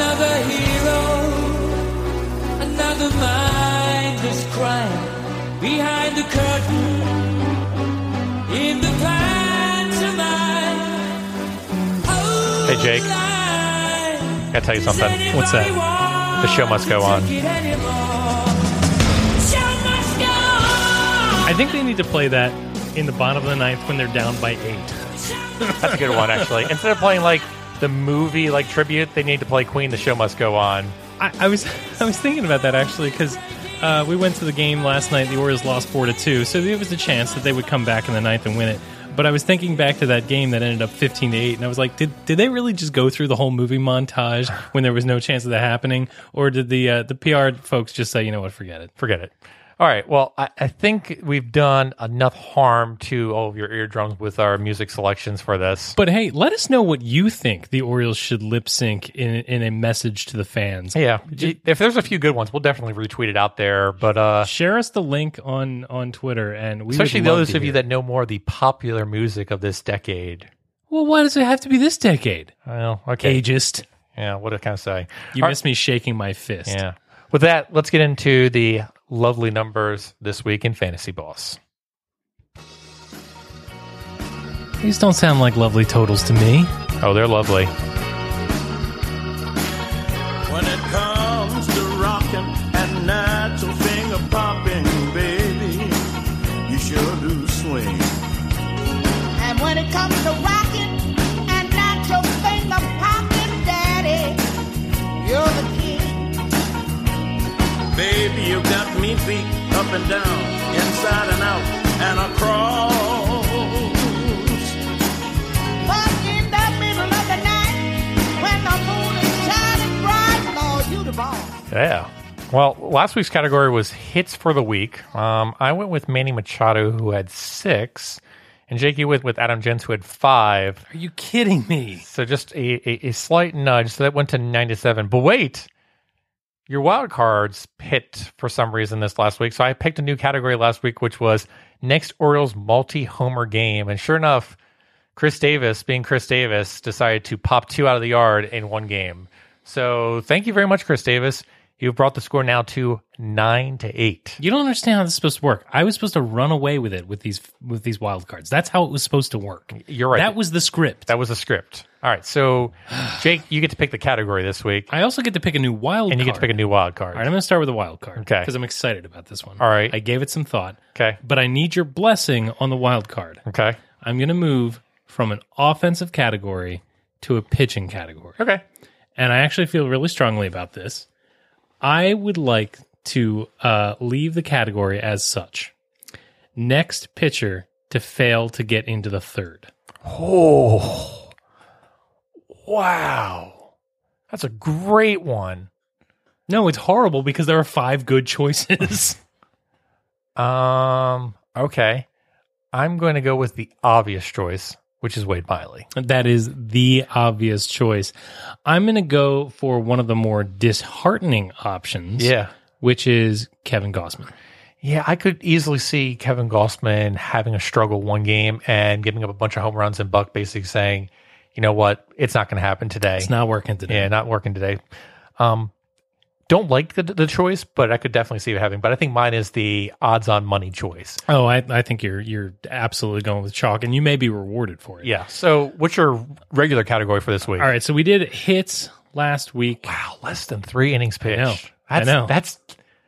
Another hero. Another mindless crime. Behind the curtain. In the pantomime. Oh, Hey, Jake. line. Gotta tell you something. What's that? The show must go on. I think they need to play that in the bottom of the ninth when they're down by eight. That's a good one, actually. Instead of playing like the movie like tribute, they need to play Queen. The show must go on. I, I was *laughs* I was thinking about that actually because uh, we went to the game last night. The Orioles lost four to two, so there was a chance that they would come back in the ninth and win it. But I was thinking back to that game that ended up fifteen to eight, and I was like, did did they really just go through the whole movie montage when there was no chance of that happening, or did the uh, the PR folks just say, you know what, forget it? Forget it. All right. Well, I, I think we've done enough harm to all of your eardrums with our music selections for this. But hey, let us know what you think the Orioles should lip sync in in a message to the fans. Yeah, if there's a few good ones, we'll definitely retweet it out there. But uh, Share us the link on on Twitter, and we especially those of you that know more of the popular music of this decade. Well, why does it have to be this decade? Well, okay. Ageist. Yeah, what can I say? You All missed me shaking my fist. Yeah. With that, let's get into the lovely numbers this week in Fantasy Boss. These don't sound like lovely totals to me. Oh, they're lovely. When it comes got me beat up and down, inside and out, and across. But the middle of the night, when the moon is shining bright, Lord, you the boss. Yeah. Well, last week's category was hits for the week. Um, I went with Manny Machado, who had six, and Jake, you went with Adam Jones, who had five. Are you kidding me? So just a, a, a slight nudge. So that went to 97. But wait, your wild cards hit for some reason this last week. So I picked a new category last week, which was next Orioles multi homer game. And sure enough, Chris Davis, being Chris Davis, decided to pop two out of the yard in one game. So thank you very much, Chris Davis. You've brought the score now to nine to eight. You don't understand how this is supposed to work. I was supposed to run away with it with these with these wild cards. That's how it was supposed to work. You're right. That was the script. That was the script. All right. So, *sighs* Jake, you get to pick the category this week, I also get to pick a new wild card. and you card. get to pick a new wild card. All right, I'm going to start with a wild card. Okay. Because I'm excited about this one. All right. I gave it some thought. Okay. But I need your blessing on the wild card. Okay. I'm going to move from an offensive category to a pitching category. Okay. And I actually feel really strongly about this. I would like to uh, leave the category as such. Next pitcher to fail to get into the third. Oh, wow. That's a great one. No, it's horrible because there are five good choices. *laughs* Um, okay. I'm going to go with the obvious choice, which is Wade Miley. that is the obvious choice. I'm going to go for one of the more disheartening options. Yeah. Which is Kevin Gausman. Yeah, I could easily see Kevin Gausman having a struggle one game and giving up a bunch of home runs and Buck basically saying, you know what, it's not going to happen today. It's not working today. Yeah, not working today. Um, don't like the, the choice, but I could definitely see it having. But I think mine is the odds-on money choice. Oh, I, I think you're you're absolutely going with chalk, and you may be rewarded for it. Yeah. So, what's your regular category for this week? All right, so we did hits last week. Wow, less than three innings pitched. know. I That's, know. That's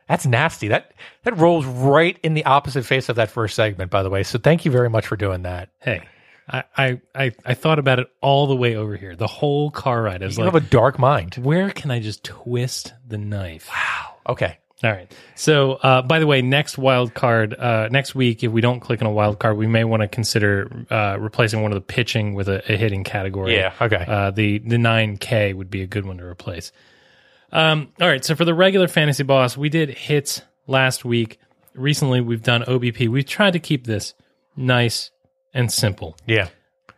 that's nasty. That that rolls right in the opposite face of that first segment, by the way. So thank you very much for doing that. Hey, I I I, thought about it all the way over here. The whole car ride. I was You like, have a dark mind. where can I just twist the knife? Wow. Okay. All right. So, uh, by the way, next wild card, uh, next week, if we don't click on a wild card, we may want to consider uh, replacing one of the pitching with a, a hitting category. Yeah, okay. Uh, the the nine K would be a good one to replace. Um, all right. So for the regular fantasy boss, we did hits last week. Recently, we've done OBP. We've tried to keep this nice and simple. Yeah.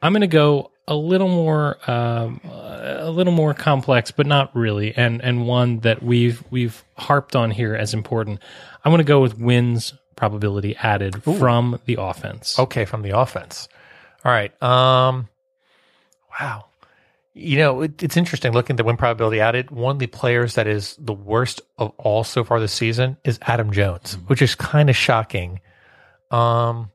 I'm going to go a little more, um, a little more complex, but not really, and and one that we've we've harped on here as important. I'm going to go with wins probability added from the offense. Okay, from the offense. All right. Um wow. You know, it, it's interesting looking at the win probability added. One of the players that is the worst of all so far this season is Adam Jones, which is kind of shocking. Um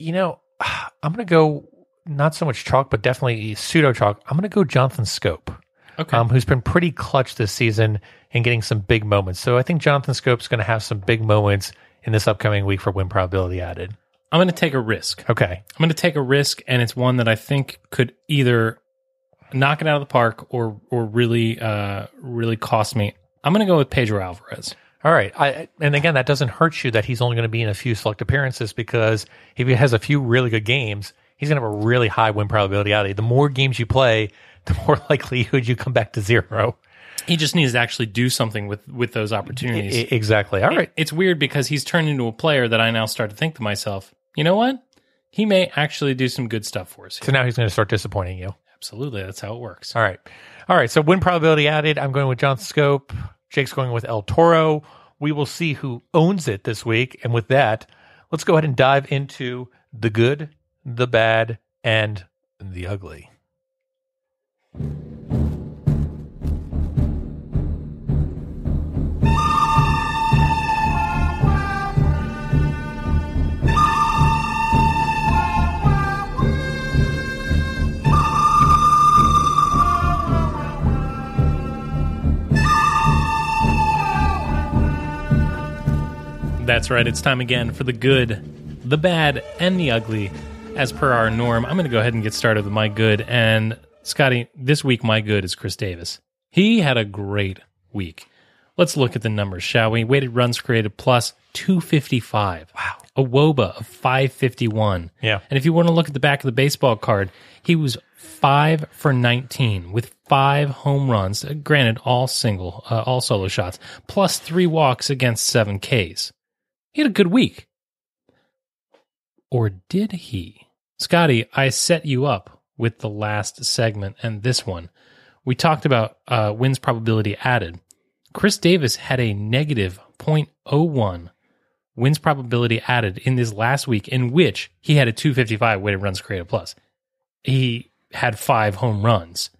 you know, *sighs* I'm going to go not so much chalk, but definitely pseudo chalk. I'm going to go Jonathan Schoop. Okay. um, who's been pretty clutch this season and getting some big moments. So I think Jonathan Schoop's going to have some big moments in this upcoming week for win probability added. I'm going to take a risk. Okay. I'm going to take a risk, and it's one that I think could either knock it out of the park or or really uh, really cost me. I'm going to go with Pedro Alvarez. All right. I, and again, that doesn't hurt you that he's only going to be in a few select appearances because if he has a few really good games, he's going to have a really high win probability added. The more games you play, *laughs* the more likelihood you come back to zero. He just needs to actually do something with with those opportunities. I- exactly. All right. It's weird because he's turned into a player that I now start to think to myself, you know what? He may actually do some good stuff for us. So now he's going to start disappointing you. Absolutely, that's how it works. All right. All right. So win probability added. I'm going with Jonathan Schoop. Jake's going with El Toro. We will see who owns it this week. And with that, let's go ahead and dive into the good, the bad, and the ugly. That's right. It's time again for the good, the bad, and the ugly. As per our norm, I'm going to go ahead and get started with my good. And Scotty, this week my good is Chris Davis. He had a great week. Let's look at the numbers, shall we? Weighted runs created plus 255. Wow. A WOBA of 551. Yeah. And if you want to look at the back of the baseball card, he was five for 19 with five home runs, granted, all single, uh, all solo shots, plus three walks against seven Ks. He had a good week. Or did he? Scotty, I set you up with the last segment and this one. We talked about uh, wins probability added. Chris Davis had a negative 0.01 wins probability added in this last week, in which he had a 255 weighted runs created plus. He had five home runs.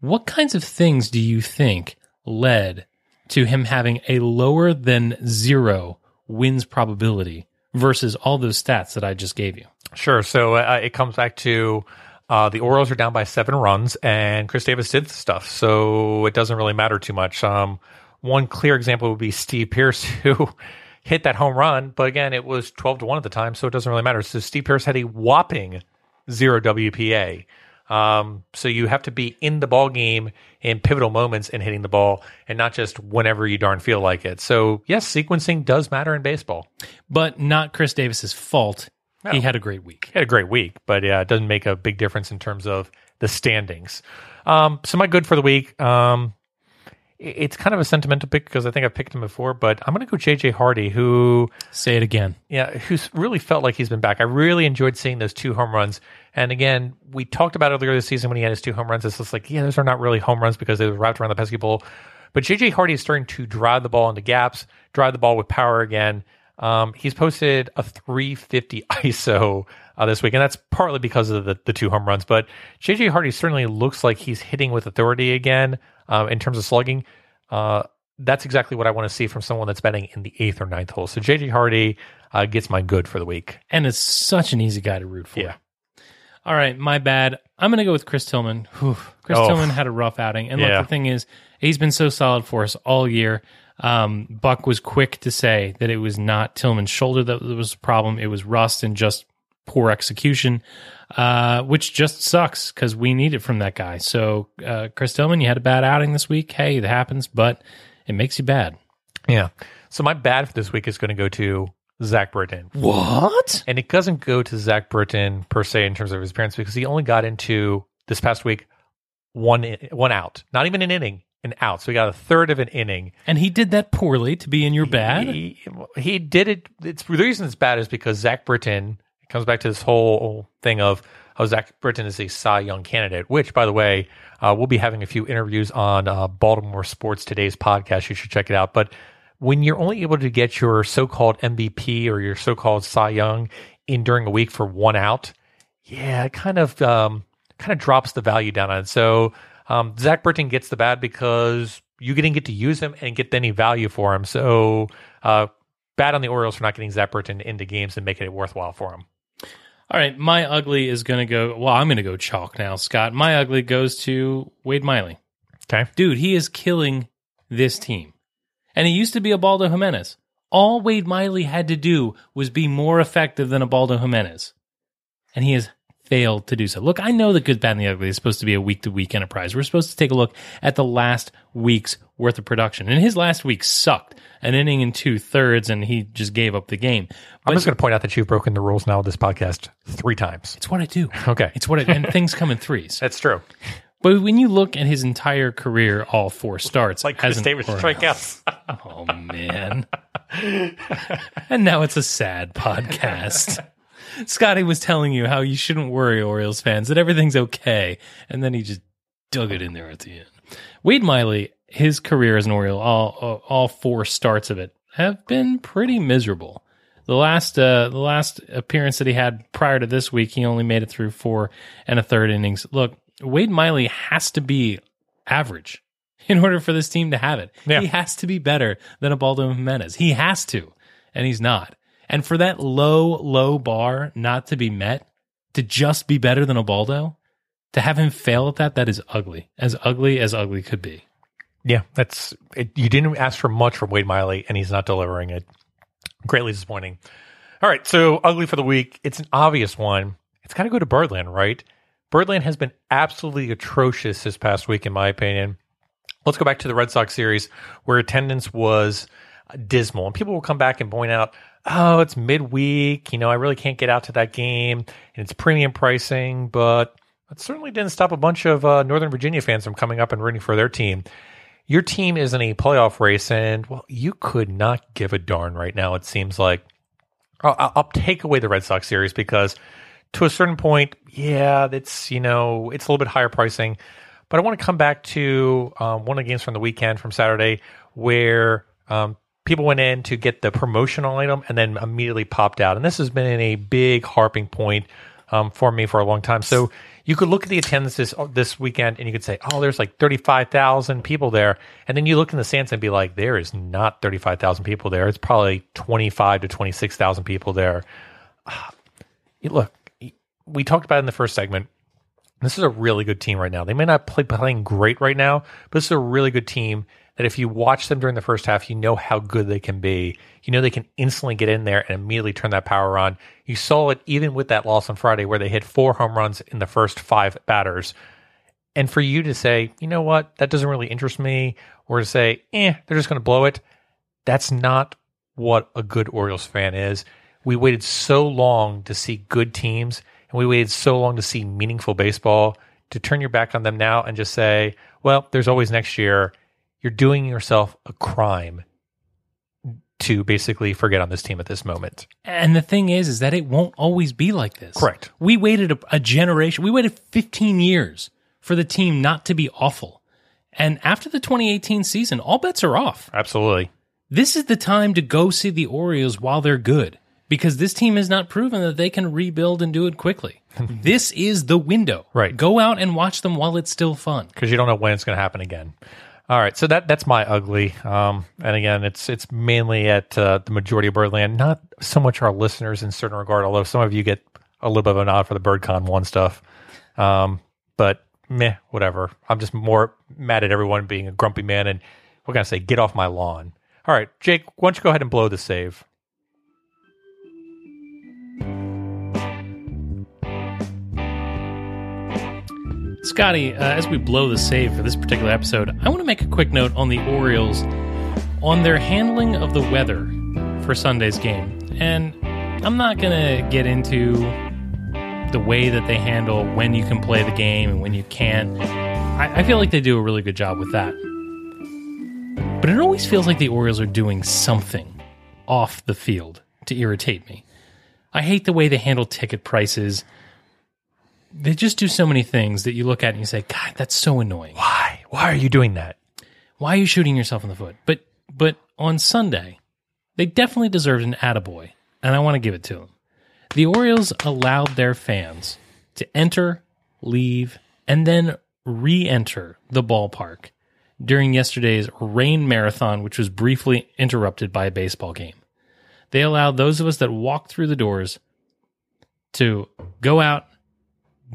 What kinds of things do you think led to him having a lower than zero wins probability versus all those stats that I just gave you? Sure. So uh, it comes back to uh, the Orioles are down by seven runs, and Chris Davis did stuff, so it doesn't really matter too much. Um, one clear example would be Steve Pearce, *laughs* who hit that home run, but again, it was twelve to one at the time, so it doesn't really matter. So Steve Pearce had a whopping zero WPA. Um, so you have to be in the ball game in pivotal moments and hitting the ball, and not just whenever you darn feel like it. So yes, sequencing does matter in baseball. But not Chris Davis's fault. He had a great week. He had a great week, but yeah, it doesn't make a big difference in terms of the standings. Um, so my good for the week, um, it's kind of a sentimental pick because I think I've picked him before, but I'm going to go JJ Hardy, who Say it again. yeah, who's really felt like he's been back. I really enjoyed seeing those two home runs. And again, we talked about earlier this season when he had his two home runs. It's just like, yeah, those are not really home runs because they were wrapped around the pesky ball. But JJ Hardy is starting to drive the ball into gaps, drive the ball with power again. Um, he's posted a 350 *laughs* ISO uh, this week, and that's partly because of the, the two home runs. But JJ Hardy certainly looks like he's hitting with authority again um, in terms of slugging. Uh, that's exactly what I want to see from someone that's betting in the eighth or ninth hole. So JJ Hardy uh, gets my good for the week. And it's such an easy guy to root for. Yeah. All right, my bad. I'm going to go with Chris Tillman. Whew. Chris Oh. Tillman had a rough outing. And Yeah. look, the thing is, he's been so solid for us all year. Um, Buck was quick to say that it was not Tillman's shoulder that was the problem. It was rust and just poor execution, uh, which just sucks because we need it from that guy. So, uh, Chris Tillman, you had a bad outing this week. Hey, it happens, but it makes you bad. Yeah. So my bad for this week is going to go to Zach Britton. What? And it doesn't go to Zach Britton per se in terms of his appearance because he only got into this past week one in- one out, not even an inning, an out. So he got a third of an inning. And he did that poorly to be in your bad. He, he did it. It's the reason it's bad is because Zach Britton it comes back to this whole thing of how Zach Britton is a Cy Young candidate. Which, by the way, uh, we'll be having a few interviews on uh, Baltimore Sports Today's podcast. You should check it out. But when you're only able to get your so-called MVP or your so-called Cy Young in during a week for one out, yeah, it kind of um, kind of drops the value down on it. So um, Zach Britton gets the bad because you didn't get to use him and get any value for him. So uh, bad on the Orioles for not getting Zach Britton into games and making it worthwhile for him. All right, my ugly is going to go. Well, I'm going to go chalk now, Scott. My ugly goes to Wade Miley. Okay. Dude, he is killing this team. And he used to be Ubaldo Jimenez. All Wade Miley had to do was be more effective than Ubaldo Jimenez. And he has failed to do so. Look, I know that Good, Bad, and the Ugly is supposed to be a week to week enterprise. We're supposed to take a look at the last week's worth of production. And his last week sucked. An inning and two thirds, and he just gave up the game. I'm just going to point out that you've broken the rules now with this podcast three times. It's what I do. Okay. It's what I, and *laughs* things come in threes. That's true. But when you look at his entire career, all four starts, Like as Chris Davis strikeouts. *laughs* Oh man! and now it's a sad podcast. *laughs* Scotty was telling you how you shouldn't worry, Orioles fans, that everything's okay, and then he just dug it in there at the end. Wade Miley, his career as an Oriole, all all- all four starts of it have been pretty miserable. The last uh, the last appearance that he had prior to this week, he only made it through four and a third innings. Look, Wade Miley has to be average in order for this team to have it. Yeah. He has to be better than Ubaldo Jimenez. He has to, and he's not. And for that low, low bar not to be met, to just be better than Ubaldo, to have him fail at that, that is ugly. As ugly as ugly could be. Yeah, that's it, you didn't ask for much from Wade Miley, and he's not delivering it. Greatly disappointing. All right, so ugly for the week. It's an obvious one. It's got to go to Birdland, right? Birdland has been absolutely atrocious this past week, in my opinion. Let's go back to the Red Sox series where attendance was dismal, and people will come back and point out, "Oh, it's midweek. You know, I really can't get out to that game, and it's premium pricing." But it certainly didn't stop a bunch of uh, Northern Virginia fans from coming up and rooting for their team your team is in a playoff race, and well, you could not give a darn right now. It seems like I'll, I'll- I'll take away the Red Sox series because to a certain point, yeah, it's you know it's a little bit higher pricing. But I want to come back to um, one of the games from the weekend from Saturday where um, people went in to get the promotional item and then immediately popped out. And this has been a big harping point um, for me for a long time. So You could look at the attendance this, this weekend and you could say, oh, there's like 35,000 people there. And then you look in the stands and be like, there is not 35,000 people there. It's probably 25 to 26,000 people there. You- Look, we talked about in the first segment. This is a really good team right now. They may not play playing great right now, but this is a really good team that if you watch them during the first half, you know how good they can be. You know they can instantly get in there and immediately turn that power on. You saw it even with that loss on Friday where they hit four home runs in the first five batters. And for you to say, you know what, that doesn't really interest me, or to say, eh, they're just going to blow it, that's not what a good Orioles fan is. We waited so long to see good teams, we waited so long to see meaningful baseball. To turn your back on them now and just say, well, there's always next year, you're doing yourself a crime to basically forget on this team at this moment. And the thing is, is that it won't always be like this. Correct. We waited a, a generation. We waited 15 years for the team not to be awful. And after the 2018 season, all bets are off. Absolutely. This is the time to go see the Orioles while they're good because this team has not proven that they can rebuild and do it quickly. *laughs* this is the window. Right. Go out and watch them while it's still fun. because you don't know when it's going to happen again. All right, so that that's my ugly. Um, and again, it's it's mainly at uh, the majority of Birdland, not so much our listeners in certain regard. Although some of you get a little bit of a nod for the BirdCon one stuff, um, but meh, whatever. I'm just more mad at everyone being a grumpy man, and we're gonna say get off my lawn. All right, Jake, why don't you go ahead and blow the save? Scotty, uh, as we blow the save for this particular episode, I want to make a quick note on the Orioles on their handling of the weather for Sunday's game. And I'm not going to get into the way that they handle when you can play the game and when you can't. I, I feel like they do a really good job with that. But it always feels like the Orioles are doing something off the field to irritate me. I hate the way they handle ticket prices they just do so many things that you look at and you say, God, that's so annoying. Why? Why are you doing that? Why are you shooting yourself in the foot? But but on Sunday, they definitely deserved an attaboy, and I want to give it to them. The Orioles allowed their fans to enter, leave, and then re-enter the ballpark during yesterday's rain marathon, which was briefly interrupted by a baseball game. They allowed those of us that walked through the doors to go out,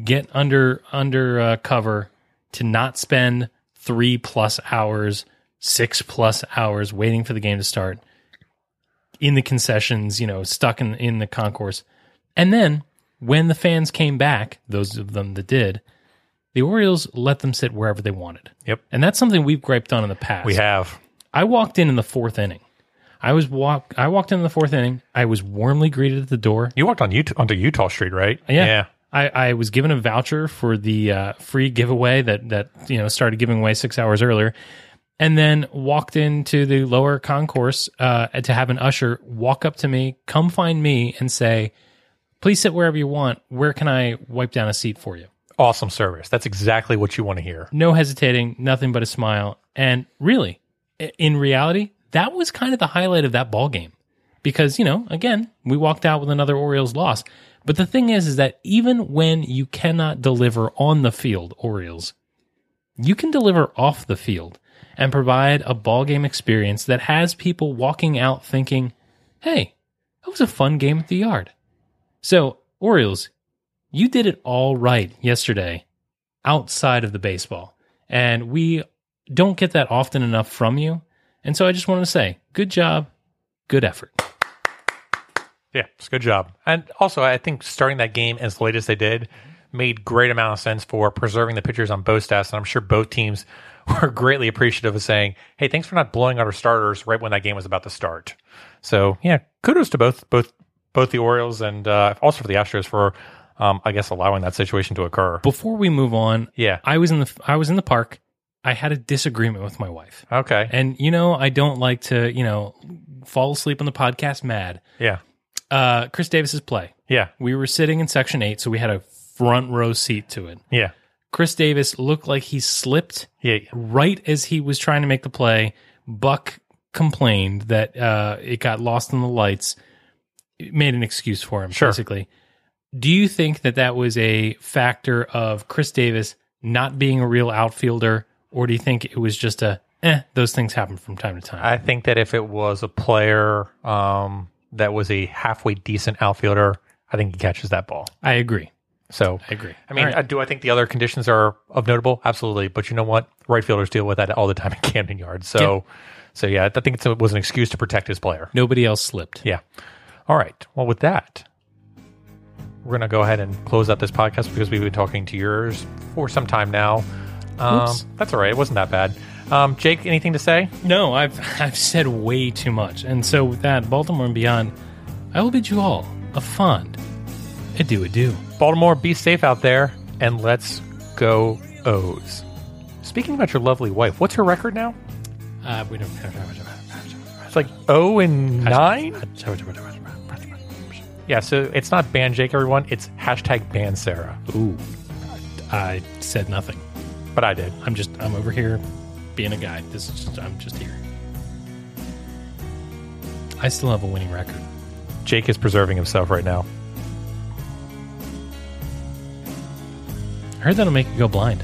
get under under uh, cover to not spend three plus hours, six plus hours waiting for the game to start in the concessions, you know, stuck in in the concourse. And then when the fans came back, those of them that did, the Orioles let them sit wherever they wanted. Yep. And that's something we've griped on in the past. We have. I walked in in the fourth inning. I was walk. I walked in, in the fourth inning. I was warmly greeted at the door. You walked on Eutaw, onto Eutaw Street, right? Yeah. Yeah. I, I was given a voucher for the uh, free giveaway that that you know started giving away six hours earlier, and then walked into the lower concourse uh, to have an usher walk up to me, come find me, and say, "Please sit wherever you want. Where can I wipe down a seat for you?" Awesome service. That's exactly what you want to hear. No hesitating, nothing but a smile. And really, in reality, that was kind of the highlight of that ball game because you know, again, we walked out with another Orioles loss. But the thing is, is that even when you cannot deliver on the field, Orioles, you can deliver off the field and provide a ball game experience that has people walking out thinking, "Hey, that was a fun game at the yard." So, Orioles, you did it all right yesterday outside of the baseball. And we don't get that often enough from you. And so I just wanted to say, good job, good effort. Yeah, it's a good job. And also, I think starting that game as late as they did made great amount of sense for preserving the pitchers on both staffs. And I'm sure both teams *laughs* were greatly appreciative of saying, "Hey, thanks for not blowing out our starters right when that game was about to start." So yeah, kudos to both both both the Orioles and uh, also for the Astros for, um, I guess, allowing that situation to occur. Before we move on, Yeah. I was in the I was in the park. I had a disagreement with my wife. Okay. And you know, I don't like to, you know, fall asleep on the podcast mad. Yeah. Uh Chris Davis's play. Yeah. We were sitting in section 8, so we had a front row seat to it. Yeah. Chris Davis looked like he slipped Yeah. right as he was trying to make the play. Buck complained that uh, it got lost in the lights. It made an excuse for him, Sure. basically. Do you think that that was a factor of Chris Davis not being a real outfielder, or do you think it was just a eh? Those things happen from time to time. I think that if it was a player um, that was a halfway decent outfielder, I think he catches that ball. I agree. So I agree. I mean, right. do I think the other conditions are of notable? Absolutely. But you know what? Right fielders deal with that all the time in *laughs* Camden Yards. So, so yeah, I think it was an excuse to protect his player. Nobody else slipped. Yeah. All right. Well, with that, we're going to go ahead and close out this podcast because we've been talking to yours for some time now. Um, that's all right. It wasn't that bad. Um, Jake, anything to say? No, I've *laughs* I've said way too much, and so with that, Baltimore and beyond, I will bid you all a fond adieu adieu. Baltimore, be safe out there, and let's go O's. Speaking about your lovely wife, what's her record now? Uh, we don't. It's like O and nine. Yeah, so it's not ban Jake, everyone. It's hashtag ban Sarah. Ooh, I said nothing. But I did. I'm just I'm over here being a guy. This is just, I'm just here. I still have a winning record. Jake is preserving himself right now. I heard that'll make you go blind.